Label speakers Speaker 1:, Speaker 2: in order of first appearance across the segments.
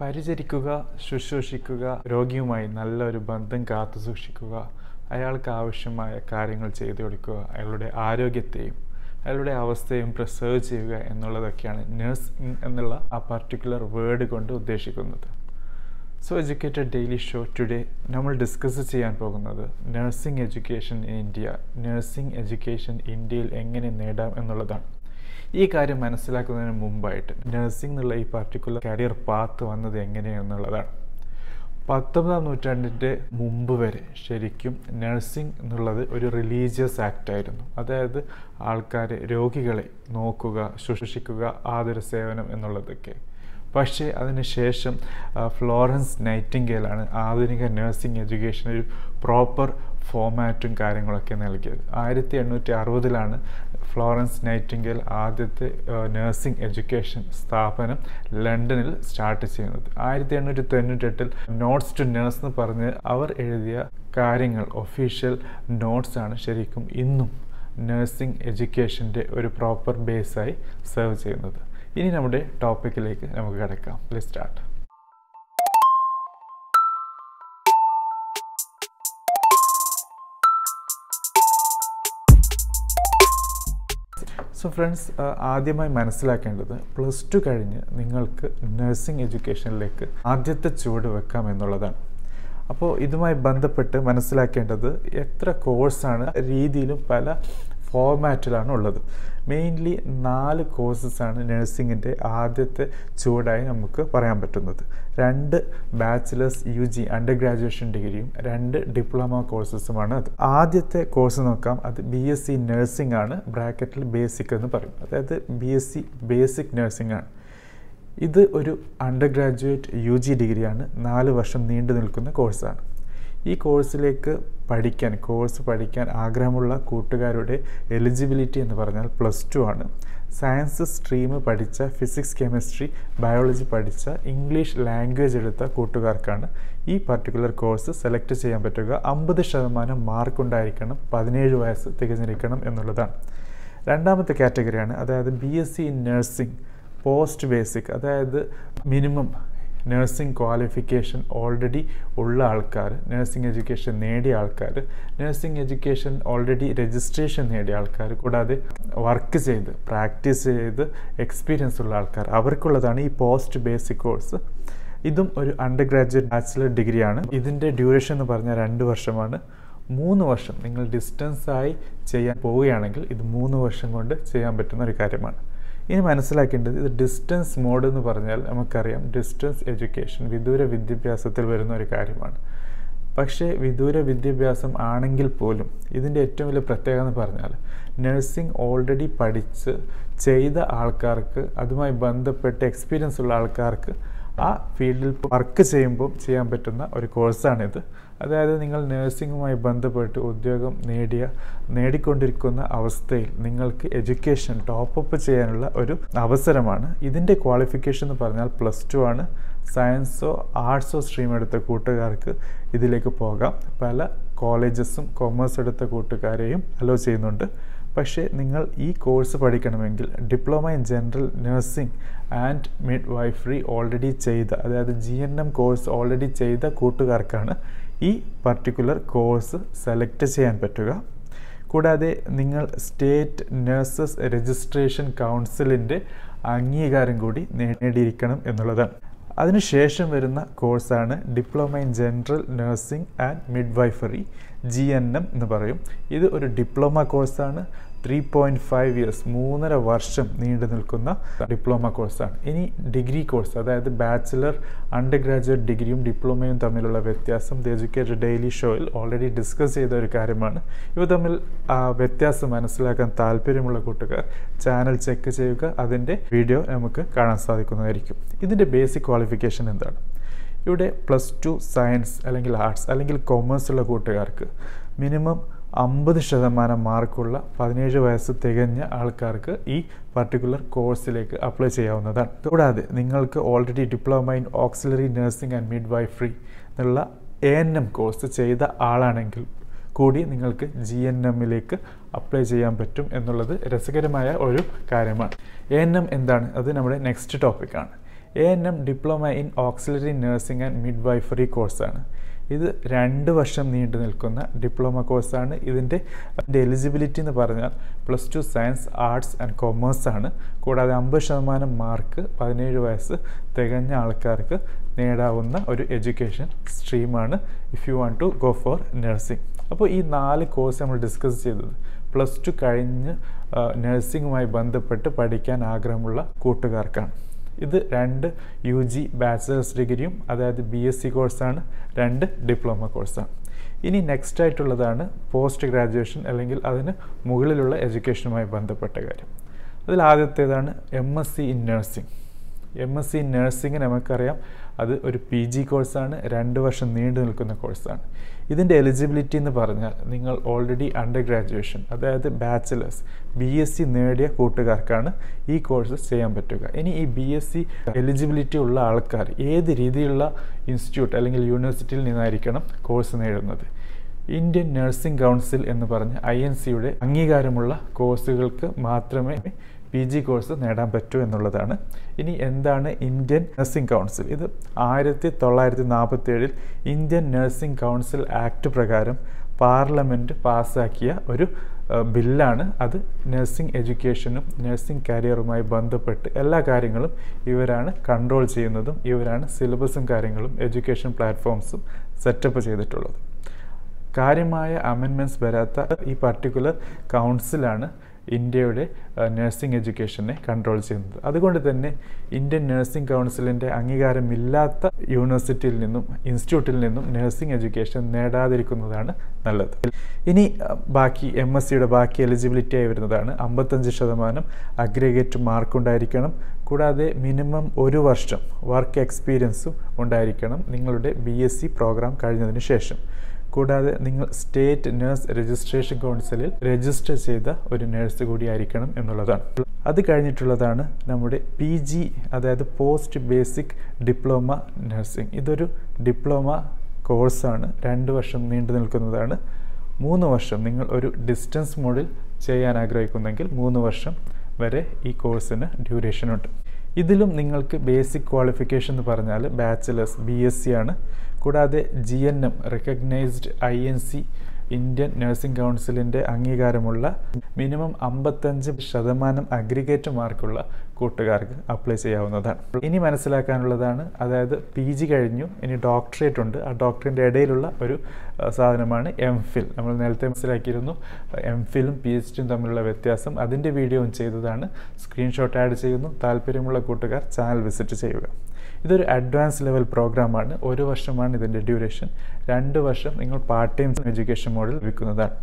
Speaker 1: പരിചരിക്കുക ശുശ്രൂഷിക്കുക രോഗിയുമായി നല്ലൊരു ബന്ധം കാത്തു സൂക്ഷിക്കുക അയാൾക്ക് ആവശ്യമായ കാര്യങ്ങൾ ചെയ്തു കൊടുക്കുക അയാളുടെ ആരോഗ്യത്തെയും അയാളുടെ അവസ്ഥയും പ്രിസേർവ് ചെയ്യുക എന്നുള്ളതൊക്കെയാണ് നഴ്സ് എന്നുള്ള ആ പർട്ടിക്കുലർ വേർഡ് കൊണ്ട് ഉദ്ദേശിക്കുന്നത്. So educated daily show today നമ്മൾ ഡിസ്കസ് ചെയ്യാൻ പോകുന്നത് nursing education in India nursing education ഇന്ത്യയിൽ എങ്ങനെ നേടാം എന്നുള്ളതാണ്. ഈ കാര്യം മനസ്സിലാക്കുന്നതിന് മുമ്പായിട്ട് നഴ്സിംഗ് എന്നുള്ള ഈ പർട്ടിക്കുലർ കരിയർ പാത്ത് വന്നത് എങ്ങനെയെന്നുള്ളതാണ്. പത്തൊമ്പതാം നൂറ്റാണ്ടിന്റെ മുമ്പ് വരെ ശരിക്കും നഴ്സിംഗ് എന്നുള്ളത് ഒരു റിലീജിയസ് ആക്ട് ആയിരുന്നു. അതായത് ആൾക്കാരെ രോഗികളെ നോക്കുക ശുശ്രൂഷിക്കുക ആതുര സേവനം എന്നുള്ളതൊക്കെ. പക്ഷേ അതിനുശേഷം ഫ്ലോറൻസ് നൈറ്റിംഗേലാണ് ആധുനിക നഴ്സിംഗ് എഡ്യൂക്കേഷൻ ഒരു പ്രോപ്പർ ഫോമാറ്റും കാര്യങ്ങളൊക്കെ നൽകിയത്. ആയിരത്തി എണ്ണൂറ്റി അറുപതിലാണ് ഫ്ലോറൻസ് നൈറ്റിംഗേൽ ആദ്യത്തെ നഴ്സിംഗ് എഡ്യൂക്കേഷൻ സ്ഥാപനം ലണ്ടനിൽ സ്റ്റാർട്ട് ചെയ്യുന്നത്. ആയിരത്തി എണ്ണൂറ്റി തൊണ്ണൂറ്റെട്ടിൽ നോട്ട്സ് ടു നേഴ്സ് എന്ന് പറഞ്ഞ് അവർ എഴുതിയ കാര്യങ്ങൾ ഒഫീഷ്യൽ നോട്ട്സ് ആണ് ശരിക്കും ഇന്നും നഴ്സിംഗ് എഡ്യൂക്കേഷന്റെ ഒരു പ്രോപ്പർ ബേസായി സെർവ് ചെയ്യുന്നത്. ഇനി നമ്മുടെ ടോപ്പിക്കിലേക്ക് നമുക്ക് കിടക്കാം. പ്ലീസ് സ്റ്റാർട്ട് സോ ഫ്രണ്ട്സ് ആദ്യമായി മനസ്സിലാക്കേണ്ടത് പ്ലസ് ടു കഴിഞ്ഞ് നിങ്ങൾക്ക് നഴ്സിംഗ് എഡ്യൂക്കേഷനിലേക്ക് ആദ്യത്തെ ചുവട് വെക്കാം എന്നുള്ളതാണ്. അപ്പോൾ ഇതുമായി ബന്ധപ്പെട്ട് മനസ്സിലാക്കേണ്ടത് എത്ര കോഴ്സാണ് രീതിയിലും പല ഫോർമാറ്റിലാണ് ഉള്ളത്. മെയിൻലി നാല് കോഴ്സസാണ് നഴ്സിങ്ങിന്റെ ആദ്യത്തെ ചുവടായി നമുക്ക് പറയാൻ പറ്റുന്നത്. രണ്ട് bachelors U G under graduation ഡിഗ്രിയും രണ്ട് ഡിപ്ലോമ കോഴ്സസുമാണ് അത്. ആദ്യത്തെ കോഴ്സ് നോക്കാം. അത് ബി എസ് സി നഴ്സിംഗ് ആണ്. ബ്രാക്കറ്റിൽ ബേസിക് എന്ന് പറയും. അതായത് B S C basic nursing ആണ്. ഇത് ഒരു അണ്ടർ ഗ്രാജുവേറ്റ് യു ജി ഡിഗ്രിയാണ് നാല് വർഷം നീണ്ടു നിൽക്കുന്ന കോഴ്സാണ് ഈ കോഴ്സിലേക്ക് പഠിക്കാൻ കോഴ്സ് പഠിക്കാൻ ആഗ്രഹമുള്ള കൂട്ടുകാരുടെ എലിജിബിലിറ്റി എന്ന് പറഞ്ഞാൽ പ്ലസ് ടു ആണ്. സയൻസ് സ്ട്രീം പഠിച്ച ഫിസിക്സ് കെമിസ്ട്രി ബയോളജി പഠിച്ച ഇംഗ്ലീഷ് ലാംഗ്വേജ് എടുത്ത കൂട്ടുകാർക്കാണ് ഈ പർട്ടിക്കുലർ കോഴ്സ് സെലക്ട് ചെയ്യാൻ പറ്റുക. അമ്പത് ശതമാനം മാർക്ക് ഉണ്ടായിരിക്കണം പതിനേഴ് വയസ്സ് തികഞ്ഞിരിക്കണം എന്നുള്ളതാണ്. രണ്ടാമത്തെ കാറ്റഗറിയാണ് അതായത് B S C in nursing post basic അതായത് മിനിമം നഴ്സിംഗ് ക്വാളിഫിക്കേഷൻ ഓൾറെഡി ഉള്ള ആൾക്കാർ നഴ്സിംഗ് എഡ്യൂക്കേഷൻ നേടിയ ആൾക്കാർ നഴ്സിംഗ് എഡ്യൂക്കേഷൻ ഓൾറെഡി രജിസ്ട്രേഷൻ നേടിയ ആൾക്കാർ കൂടാതെ വർക്ക് ചെയ്ത് പ്രാക്ടീസ് ചെയ്ത് എക്സ്പീരിയൻസ് ഉള്ള ആൾക്കാർ അവർക്കുള്ളതാണ് ഈ പോസ്റ്റ് ബേസിക് കോഴ്സ് ഇതും ഒരു അണ്ടർ ഗ്രാജുവേറ്റ് ബാച്ചിലർ ഡിഗ്രിയാണ് ഇതിന്റെ ഡ്യൂറേഷൻ എന്ന് പറഞ്ഞാൽ രണ്ട് വർഷമാണ്. മൂന്ന് വർഷം നിങ്ങൾ ഡിസ്റ്റൻസായി ചെയ്യാൻ പോവുകയാണെങ്കിൽ ഇത് മൂന്ന് വർഷം കൊണ്ട് ചെയ്യാൻ പറ്റുന്ന ഒരു കാര്യമാണ്. ഇനി മനസ്സിലാക്കേണ്ടത് ഇത് ഡിസ്റ്റൻസ് മോഡ് എന്ന് പറഞ്ഞാൽ നമുക്കറിയാം ഡിസ്റ്റൻസ് എഡ്യൂക്കേഷൻ വിദൂര വിദ്യാഭ്യാസത്തിൽ വരുന്ന ഒരു കാര്യമാണ്. പക്ഷേ വിദൂര വിദ്യാഭ്യാസം ആണെങ്കിൽ പോലും ഇതിന്റെ ഏറ്റവും വലിയ പ്രത്യേകത എന്ന് പറഞ്ഞാൽ നഴ്സിംഗ് ഓൾറെഡി പഠിച്ച് ചെയ്ത ആൾക്കാർക്ക് അതുമായി ബന്ധപ്പെട്ട് എക്സ്പീരിയൻസ് ഉള്ള ആൾക്കാർക്ക് ആ ഫീൽഡിൽ വർക്ക് ചെയ്യുമ്പോൾ ചെയ്യാൻ പറ്റുന്ന ഒരു കോഴ്സാണിത് അതായത് നിങ്ങൾ നഴ്സിംഗുമായി ബന്ധപ്പെട്ട് ഉദ്യോഗം നേടിയ നേടിക്കൊണ്ടിരിക്കുന്ന അവസ്ഥയിൽ നിങ്ങൾക്ക് എഡ്യൂക്കേഷൻ ടോപ്പപ്പ് ചെയ്യാനുള്ള ഒരു അവസരമാണ്. ഇതിന്റെ ക്വാളിഫിക്കേഷൻ എന്ന് പറഞ്ഞാൽ പ്ലസ് ടു ആണ്. സയൻസോ ആർട്സോ സ്ട്രീം എടുത്ത കൂട്ടുകാർക്ക് ഇതിലേക്ക് പോകാം. പല കോളേജസും കൊമേഴ്സ് എടുത്ത കൂട്ടുകാരെയും അലോ ചെയ്യുന്നുണ്ട്. പക്ഷേ നിങ്ങൾ ഈ കോഴ്സ് പഠിക്കണമെങ്കിൽ diploma in general nursing and midwifery already ചെയ്ത അതായത് G N M course already ചെയ്ത കൂട്ടുകാർക്കാണ് ഈ പർട്ടിക്കുലർ കോഴ്സ് സെലക്ട് ചെയ്യാൻ പറ്റുക. കൂടാതെ നിങ്ങൾ സ്റ്റേറ്റ് നഴ്സസ് രജിസ്ട്രേഷൻ കൗൺസിലിന്റെ അംഗീകാരം കൂടി നേടിയിരിക്കണം എന്നുള്ളതാണ് അതിനുശേഷം വരുന്ന കോഴ്സാണ് diploma in general nursing and midwifery G N M എന്ന് പറയും. ഇത് ഒരു ഡിപ്ലോമ കോഴ്സാണ് ത്രീ പോയിന്റ് ഫൈവ് ഇയേഴ്സ് മൂന്നര വർഷം നീണ്ടു നിൽക്കുന്ന ഡിപ്ലോമ കോഴ്സാണ് ഇനി ഡിഗ്രി കോഴ്സ് അതായത് ബാച്ചിലർ അണ്ടർ ഗ്രാജുവേറ്റ് ഡിഗ്രിയും ഡിപ്ലോമയും തമ്മിലുള്ള വ്യത്യാസം ദ എജ്യൂക്കേറ്റഡ് ഡെയിലി ഷോയിൽ ഓൾറെഡി ഡിസ്കസ് ചെയ്ത ഒരു കാര്യമാണ്. ഇവ തമ്മിൽ ആ വ്യത്യാസം മനസ്സിലാക്കാൻ താല്പര്യമുള്ള കൂട്ടുകാർ ചാനൽ ചെക്ക് ചെയ്യുക. അതിന്റെ വീഡിയോ നമുക്ക് കാണാൻ സാധിക്കുന്നതായിരിക്കും. ഇതിന്റെ ബേസിക് ക്വാളിഫിക്കേഷൻ എന്താണ്? ഇവിടെ പ്ലസ് ടു സയൻസ് അല്ലെങ്കിൽ ആർട്സ് അല്ലെങ്കിൽ കൊമേഴ്സ് ഉള്ള കൂട്ടുകാർക്ക് മിനിമം അമ്പത് ശതമാനം മാർക്കുള്ള പതിനേഴ് വയസ്സ് തികഞ്ഞ ആൾക്കാർക്ക് ഈ പർട്ടിക്കുലർ കോഴ്സിലേക്ക് അപ്ലൈ ചെയ്യാവുന്നതാണ്. കൂടാതെ നിങ്ങൾക്ക് already diploma in auxiliary nursing and midwifery എന്നുള്ള എ എൻ എം കോഴ്സ് ചെയ്ത ആളാണെങ്കിൽ കൂടി നിങ്ങൾക്ക് ജി എൻ എമ്മിലേക്ക് അപ്ലൈ ചെയ്യാൻ പറ്റും എന്നുള്ളത് രസകരമായ ഒരു കാര്യമാണ്. എ എൻ എം എന്താണ്? അത് നമ്മുടെ നെക്സ്റ്റ് ടോപ്പിക്കാണ് A N M diploma in auxiliary nursing and midwifery കോഴ്സാണ് ഇത് രണ്ട് വർഷം നീണ്ടു നിൽക്കുന്ന ഡിപ്ലോമ കോഴ്സാണ്. ഇതിന്റെ എലിജിബിലിറ്റി എന്ന് പറഞ്ഞാൽ plus two science arts and commerce ആണ്. കൂടാതെ അമ്പത് ശതമാനം മാർക്ക് പതിനേഴ് വയസ്സ് തികഞ്ഞ ആൾക്കാർക്ക് നേടാവുന്ന ഒരു education സ്ട്രീമാണ് if you want to go for nursing അപ്പോൾ ഈ നാല് കോഴ്സ് നമ്മൾ ഡിസ്കസ് ചെയ്തത്. പ്ലസ് ടു കഴിഞ്ഞ് നഴ്സിംഗുമായി ബന്ധപ്പെട്ട് പഠിക്കാൻ ആഗ്രഹമുള്ള കൂട്ടുകാർക്കാണ്. ഇത് രണ്ട് യു ജി ബാച്ചിലേഴ്സ് ഡിഗ്രിയും അതായത് ബി എസ് സി കോഴ്സാണ് രണ്ട് ഡിപ്ലോമ കോഴ്സാണ് ഇനി നെക്സ്റ്റ് ആയിട്ടുള്ളതാണ് പോസ്റ്റ് ഗ്രാജുവേഷൻ അല്ലെങ്കിൽ അതിന് മുകളിലുള്ള എഡ്യൂക്കേഷനുമായി ബന്ധപ്പെട്ട കാര്യം. അതിൽ ആദ്യത്തേതാണ് M S C in nursing M S C nursing നമുക്കറിയാം. അത് ഒരു പി ജി കോഴ്സാണ് രണ്ട് വർഷം നീണ്ടു നിൽക്കുന്ന കോഴ്സാണ് ഇതിന്റെ എലിജിബിലിറ്റി എന്ന് പറഞ്ഞാൽ നിങ്ങൾ ഓൾറെഡി അണ്ടർ ഗ്രാജുവേഷൻ അതായത് ബാച്ചിലേഴ്സ് ബി എസ് സി നേടിയ കൂട്ടുകാർക്കാണ് ഈ കോഴ്സ് ചെയ്യാൻ പറ്റുക. ഇനി ഈ ബി എസ് സി എലിജിബിലിറ്റി ഉള്ള ആൾക്കാർ ഏത് രീതിയിലുള്ള ഇൻസ്റ്റിറ്റ്യൂട്ട് അല്ലെങ്കിൽ യൂണിവേഴ്സിറ്റിയിൽ നിന്നായിരിക്കണം കോഴ്സ് നേടുന്നത്? ഇന്ത്യൻ നഴ്സിംഗ് കൗൺസിൽ എന്ന് പറഞ്ഞ ഐ എൻ സിയുടെ അംഗീകാരമുള്ള കോഴ്സുകൾക്ക് മാത്രമേ പി ജി കോഴ്സ് നേടാൻ പറ്റൂ എന്നുള്ളതാണ്. ഇനി എന്താണ് ഇന്ത്യൻ നഴ്സിംഗ് കൗൺസിൽ? ഇത് ആയിരത്തി തൊള്ളായിരത്തി നാൽപ്പത്തി ഏഴിൽ ഇന്ത്യൻ നഴ്സിംഗ് കൗൺസിൽ ആക്ട് പ്രകാരം പാർലമെന്റ് പാസ്സാക്കിയ ഒരു ബില്ലാണ് അത് നഴ്സിംഗ് എഡ്യൂക്കേഷനും നഴ്സിംഗ് കരിയറുമായി ബന്ധപ്പെട്ട് എല്ലാ കാര്യങ്ങളും ഇവരാണ് കൺട്രോൾ ചെയ്യുന്നതും ഇവരാണ് സിലബസും കാര്യങ്ങളും എഡ്യൂക്കേഷൻ പ്ലാറ്റ്ഫോംസും സെറ്റപ്പ് ചെയ്തിട്ടുള്ളത്. കാര്യമായ അമെൻമെന്റ്സ് വരാത്ത ഈ പർട്ടിക്കുലർ കൗൺസിലാണ് ഇന്ത്യയുടെ നഴ്സിംഗ് എഡ്യൂക്കേഷനെ കൺട്രോൾ ചെയ്യുന്നത്. അതുകൊണ്ട് തന്നെ ഇന്ത്യൻ നഴ്സിംഗ് കൗൺസിലിന്റെ അംഗീകാരമില്ലാത്ത യൂണിവേഴ്സിറ്റിയിൽ നിന്നും ഇൻസ്റ്റിറ്റ്യൂട്ടിൽ നിന്നും നഴ്സിംഗ് എഡ്യൂക്കേഷൻ നേടാതിരിക്കുന്നതാണ് നല്ലത്. ഇനി ബാക്കി എം എസ് സിയുടെ ബാക്കി എലിജിബിലിറ്റി ആയി വരുന്നതാണ്. അമ്പത്തഞ്ച് ശതമാനം അഗ്രിഗേറ്റ് മാർക്ക് ഉണ്ടായിരിക്കണം. കൂടാതെ മിനിമം ഒരു വർഷം വർക്ക് എക്സ്പീരിയൻസും ഉണ്ടായിരിക്കണം നിങ്ങളുടെ ബി എസ് സി പ്രോഗ്രാം കഴിഞ്ഞതിന് ശേഷം. കൂടാതെ നിങ്ങൾ സ്റ്റേറ്റ് നഴ്സ് രജിസ്ട്രേഷൻ കൗൺസിലിൽ രജിസ്റ്റർ ചെയ്ത ഒരു നഴ്സ് കൂടിയായിരിക്കണം എന്നുള്ളതാണ്. അത് കഴിഞ്ഞിട്ടുള്ളതാണ് നമ്മുടെ പി ജി അതായത് പോസ്റ്റ് ബേസിക് ഡിപ്ലോമ നഴ്സിംഗ് ഇതൊരു ഡിപ്ലോമ കോഴ്സാണ് രണ്ട് വർഷം നീണ്ടു നിൽക്കുന്നതാണ്. മൂന്ന് വർഷം നിങ്ങൾ ഒരു ഡിസ്റ്റൻസ് മോഡിൽ ചെയ്യാൻ ആഗ്രഹിക്കുന്നെങ്കിൽ മൂന്ന് വർഷം വരെ ഈ കോഴ്സിന് ഡ്യൂറേഷൻ ഉണ്ട്. ഇതിലും നിങ്ങൾക്ക് ബേസിക് ക്വാളിഫിക്കേഷൻ എന്ന് പറഞ്ഞാൽ ബാച്ചിലേഴ്സ് ബി എസ് സി ആണ്. കൂടാതെ G N M recognised I N C Indian nursing കൗൺസിലിന്റെ അംഗീകാരമുള്ള മിനിമം അമ്പത്തഞ്ച് ശതമാനം അഗ്രിഗേറ്റ് മാർക്കുള്ള കൂട്ടുകാർക്ക് അപ്ലൈ ചെയ്യാവുന്നതാണ്. ഇനി മനസ്സിലാക്കാനുള്ളതാണ് അതായത് പി ജി കഴിഞ്ഞു ഇനി ഡോക്ടറേറ്റ് ഉണ്ട്. ആ ഡോക്ടറിന്റെ ഇടയിലുള്ള ഒരു സാധനമാണ് എം ഫിൽ. നമ്മൾ നേരത്തെ മനസ്സിലാക്കിയിരുന്നു എം ഫിലും പി എച്ച് ഡിയും തമ്മിലുള്ള വ്യത്യാസം. അതിന്റെ വീഡിയോയും ചെയ്തതാണ്. സ്ക്രീൻഷോട്ട് ആഡ് ചെയ്യുന്നു. താല്പര്യമുള്ള കൂട്ടുകാർ ചാനൽ വിസിറ്റ് ചെയ്യുക. ഇതൊരു അഡ്വാൻസ് ലെവൽ പ്രോഗ്രാമാണ് ഒരു വർഷമാണ് ഇതിന്റെ ഡ്യൂറേഷൻ രണ്ട് വർഷം നിങ്ങൾ പാർട്ട് ടൈം എഡ്യൂക്കേഷൻ മോഡിൽ വിൽക്കുന്നതാണ്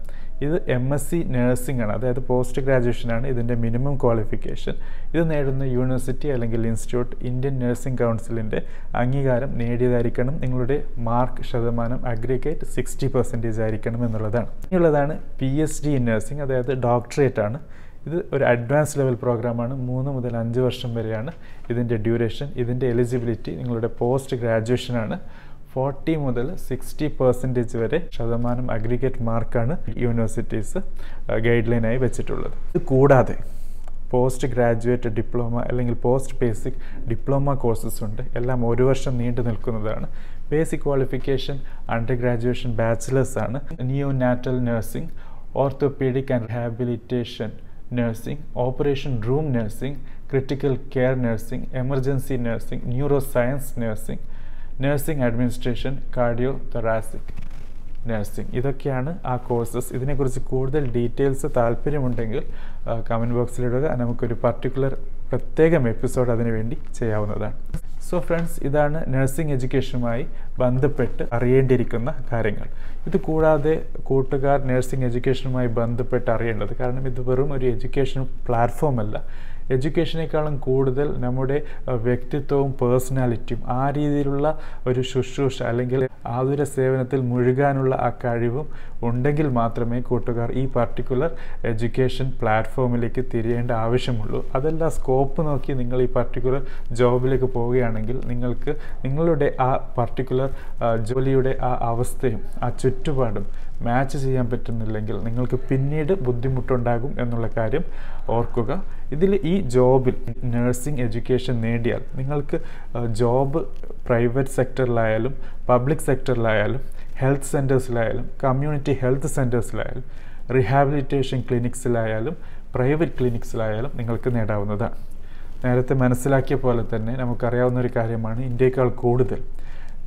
Speaker 1: ഇത് എം എസ് സി നഴ്സിംഗ് ആണ്. അതായത് പോസ്റ്റ് ഗ്രാജുവേഷൻ ആണ് ഇതിന്റെ മിനിമം ക്വാളിഫിക്കേഷൻ ഇത് നേടുന്ന യൂണിവേഴ്സിറ്റി അല്ലെങ്കിൽ ഇൻസ്റ്റിറ്റ്യൂട്ട് ഇന്ത്യൻ നഴ്സിംഗ് കൗൺസിലിന്റെ അംഗീകാരം നേടിയതായിരിക്കണം. നിങ്ങളുടെ മാർക്ക് ശതമാനം അഗ്രിഗേറ്റ് സിക്സ്റ്റി പെർസെന്റേജ് ആയിരിക്കണം എന്നുള്ളതാണ്. ഇനിയുള്ളതാണ് P H D in nursing അതായത് ഡോക്ടറേറ്റ് ആണ്. ഇത് ഒരു അഡ്വാൻസ് ലെവൽ പ്രോഗ്രാമാണ് മൂന്ന് മുതൽ അഞ്ച് വർഷം വരെയാണ് ഇതിന്റെ ഡ്യൂറേഷൻ ഇതിന്റെ എലിജിബിലിറ്റി നിങ്ങളുടെ പോസ്റ്റ് ഗ്രാജുവേഷനാണ് ഫോർട്ടി മുതൽ സിക്സ്റ്റി പെർസെന്റേജ് വരെ ശതമാനം അഗ്രിഗേറ്റ് മാർക്കാണ് യൂണിവേഴ്സിറ്റീസ് ഗൈഡ് ലൈനായി വെച്ചിട്ടുള്ളത്. ഇത് കൂടാതെ പോസ്റ്റ് ഗ്രാജുവേറ്റ് ഡിപ്ലോമ അല്ലെങ്കിൽ പോസ്റ്റ് ബേസിക് ഡിപ്ലോമ കോഴ്സസ് ഉണ്ട്. എല്ലാം ഒരു വർഷം നീണ്ടു നിൽക്കുന്നതാണ്. Basic qualification under graduation ബാച്ചിലേഴ്സാണ് neonatal nursing orthopaedic and rehabilitation nursing operation room nursing critical care nursing emergency nursing neuro science nursing nursing administration cardio thoracic nursing ഇതൊക്കെയാണ് ആ courses ഇതിനെക്കുറിച്ച് കൂടുതൽ ഡീറ്റെയിൽസ് താല്പര്യമുണ്ടെങ്കിൽ കമന്റ് ബോക്സിലിടുക നമുക്കൊരു പർട്ടിക്കുലർ പ്രത്യേകം എപ്പിസോഡ് അതിനുവേണ്ടി ചെയ്യാവുന്നതാണ്. So friends ഇതാണ് നഴ്സിംഗ് എഡ്യൂക്കേഷനുമായി ബന്ധപ്പെട്ട് അറിയേണ്ടിയിരിക്കുന്ന കാര്യങ്ങൾ. ഇത് കൂടാതെ കൂട്ടുകാർ നഴ്സിംഗ് എഡ്യൂക്കേഷനുമായി ബന്ധപ്പെട്ട് അറിയേണ്ടത്. കാരണം ഇത് വെറും ഒരു എഡ്യൂക്കേഷൻ പ്ലാറ്റ്ഫോം അല്ല. എഡ്യൂക്കേഷനേക്കാളും കൂടുതൽ നമ്മുടെ വ്യക്തിത്വവും പേഴ്സണാലിറ്റിയും ആ രീതിയിലുള്ള ഒരു ശുശ്രൂഷ അല്ലെങ്കിൽ ആതുര സേവനത്തിൽ മുഴുകാനുള്ള ആ കഴിവും ഉണ്ടെങ്കിൽ മാത്രമേ കൂട്ടുകാർ ഈ പർട്ടിക്കുലർ എഡ്യൂക്കേഷൻ പ്ലാറ്റ്ഫോമിലേക്ക് തിരിയേണ്ട ആവശ്യമുള്ളൂ. അതല്ല സ്കോപ്പ് നോക്കി നിങ്ങൾ ഈ പർട്ടിക്കുലർ ജോബിലേക്ക് പോവുകയാണെങ്കിൽ നിങ്ങൾക്ക് നിങ്ങളുടെ ആ പർട്ടിക്കുലർ ജോലിയുടെ ആ അവസ്ഥയും ആ ചുറ്റുപാടും മാച്ച് ചെയ്യാൻ പറ്റുന്നില്ലെങ്കിൽ നിങ്ങൾക്ക് പിന്നീട് ബുദ്ധിമുട്ടുണ്ടാകും എന്നുള്ള കാര്യം ഓർക്കുക. ഇതിൽ ഈ ജോബിൽ നഴ്സിംഗ് എഡ്യൂക്കേഷൻ നേടിയാൽ നിങ്ങൾക്ക് ജോബ് പ്രൈവറ്റ് സെക്ടറിലായാലും പബ്ലിക് സെക്ടറിലായാലും ഹെൽത്ത് സെന്റേഴ്സിലായാലും കമ്മ്യൂണിറ്റി ഹെൽത്ത് സെന്റേഴ്സിലായാലും റീഹാബിലിറ്റേഷൻ ക്ലിനിക്സിലായാലും പ്രൈവറ്റ് ക്ലിനിക്സിലായാലും നിങ്ങൾക്ക് നേടാവുന്നതാണ്. നേരത്തെ മനസ്സിലാക്കിയ പോലെ തന്നെ നമുക്കറിയാവുന്ന ഒരു കാര്യമാണ് ഇന്ത്യയേക്കാൾ കൂടുതൽ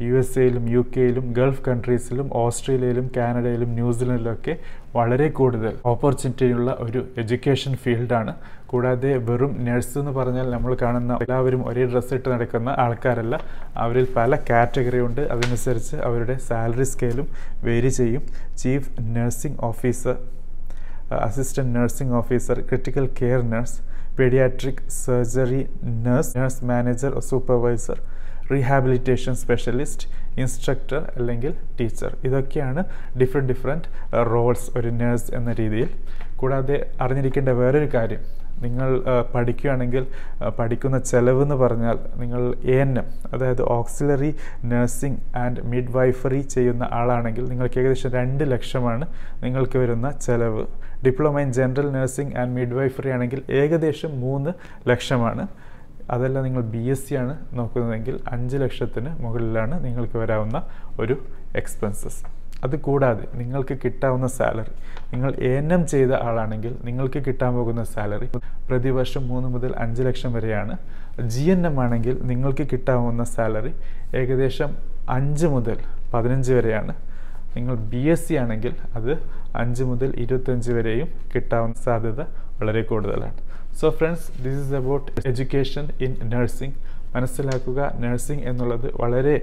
Speaker 1: യു എസ് എയിലും യു കെയിലും ഗൾഫ് കൺട്രീസിലും ഓസ്ട്രേലിയയിലും കാനഡയിലും ന്യൂസിലൻഡിലൊക്കെ വളരെ കൂടുതൽ ഓപ്പർച്യൂണിറ്റിയുള്ള ഒരു എഡ്യൂക്കേഷൻ ഫീൽഡാണ് കൂടാതെ വെറും നഴ്സ് എന്ന് പറഞ്ഞാൽ നമ്മൾ കാണുന്ന എല്ലാവരും ഒരേ ഡ്രസ്സ് ഇട്ട് നടക്കുന്ന ആൾക്കാരല്ല. അവരിൽ പല കാറ്റഗറി ഉണ്ട്. അതനുസരിച്ച് അവരുടെ സാലറി സ്കെയിലും വേരി ചെയ്യും. Chief nursing officer assistant nursing officer critical care nurse paediatric surgery nurse nurse manager supervisor rehabilitation specialist instructor അല്ലെങ്കിൽ ടീച്ചർ ഇതൊക്കെയാണ് ഡിഫറെന്റ് ഡിഫറെന്റ് റോൾസ് ഒരു നേഴ്സ് എന്ന രീതിയിൽ. കൂടാതെ അറിഞ്ഞിരിക്കേണ്ട വേറൊരു കാര്യം. നിങ്ങൾ പഠിക്കുകയാണെങ്കിൽ പഠിക്കുന്ന ചെലവ് എന്ന് പറഞ്ഞാൽ നിങ്ങൾ എ എൻ എം അതായത് auxiliary nursing and midwifery ചെയ്യുന്ന ആളാണെങ്കിൽ നിങ്ങൾക്ക് ഏകദേശം രണ്ട് ലക്ഷമാണ് നിങ്ങൾക്ക് വരുന്ന ചെലവ്. Diploma in general nursing and midwifery ആണെങ്കിൽ ഏകദേശം മൂന്ന് ലക്ഷമാണ്. അതല്ല നിങ്ങൾ ബി എസ് സി ആണ് നോക്കുന്നതെങ്കിൽ അഞ്ച് ലക്ഷത്തിന് മുകളിലാണ് നിങ്ങൾക്ക് വരാവുന്ന ഒരു എക്സ്പെൻസസ് അത് കൂടാതെ നിങ്ങൾക്ക് കിട്ടാവുന്ന സാലറി നിങ്ങൾ എ എൻ എം ചെയ്ത ആളാണെങ്കിൽ നിങ്ങൾക്ക് കിട്ടാൻ പോകുന്ന സാലറി പ്രതിവർഷം മൂന്ന് മുതൽ അഞ്ച് ലക്ഷം വരെയാണ്. ജി എൻ എം ആണെങ്കിൽ നിങ്ങൾക്ക് കിട്ടാവുന്ന സാലറി ഏകദേശം അഞ്ച് മുതൽ പതിനഞ്ച് വരെയാണ്. നിങ്ങൾ ബി എസ് സി ആണെങ്കിൽ അത് അഞ്ച് മുതൽ ഇരുപത്തഞ്ച് വരെയും കിട്ടാവുന്ന സാധ്യത വളരെ കൂടുതലാണ്. So friends this is about education in nursing മനസ്സിലാക്കുക നഴ്സിംഗ് എന്നുള്ളത് വളരെ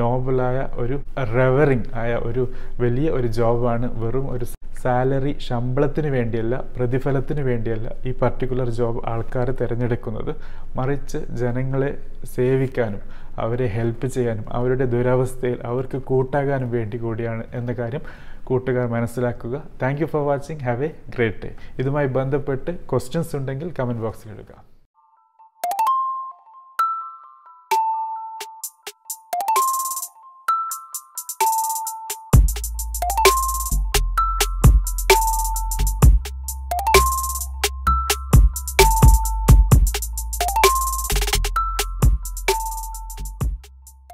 Speaker 1: നോബലായ ഒരു റെവറിങ് ആയ ഒരു വലിയ ഒരു ജോബാണ് വെറും ഒരു സാലറി ശമ്പളത്തിന് വേണ്ടിയല്ല പ്രതിഫലത്തിന് വേണ്ടിയല്ല ഈ പർട്ടിക്കുലർ ജോബ് ആൾക്കാർ തിരഞ്ഞെടുക്കുന്നത്. മറിച്ച് ജനങ്ങളെ സേവിക്കാനും അവരെ ഹെൽപ്പ് ചെയ്യാനും അവരുടെ ദുരവസ്ഥയിൽ അവർക്ക് കൂട്ടാകാനും വേണ്ടി കൂടിയാണ് എന്ന കാര്യം കൂട്ടുകാർ മനസ്സിലാക്കുക. Thank you for watching have a great day ഇതുമായി ബന്ധപ്പെട്ട് ക്വസ്റ്റ്യൻസ് ഉണ്ടെങ്കിൽ കമന്റ് ബോക്സിൽ ഇടുക.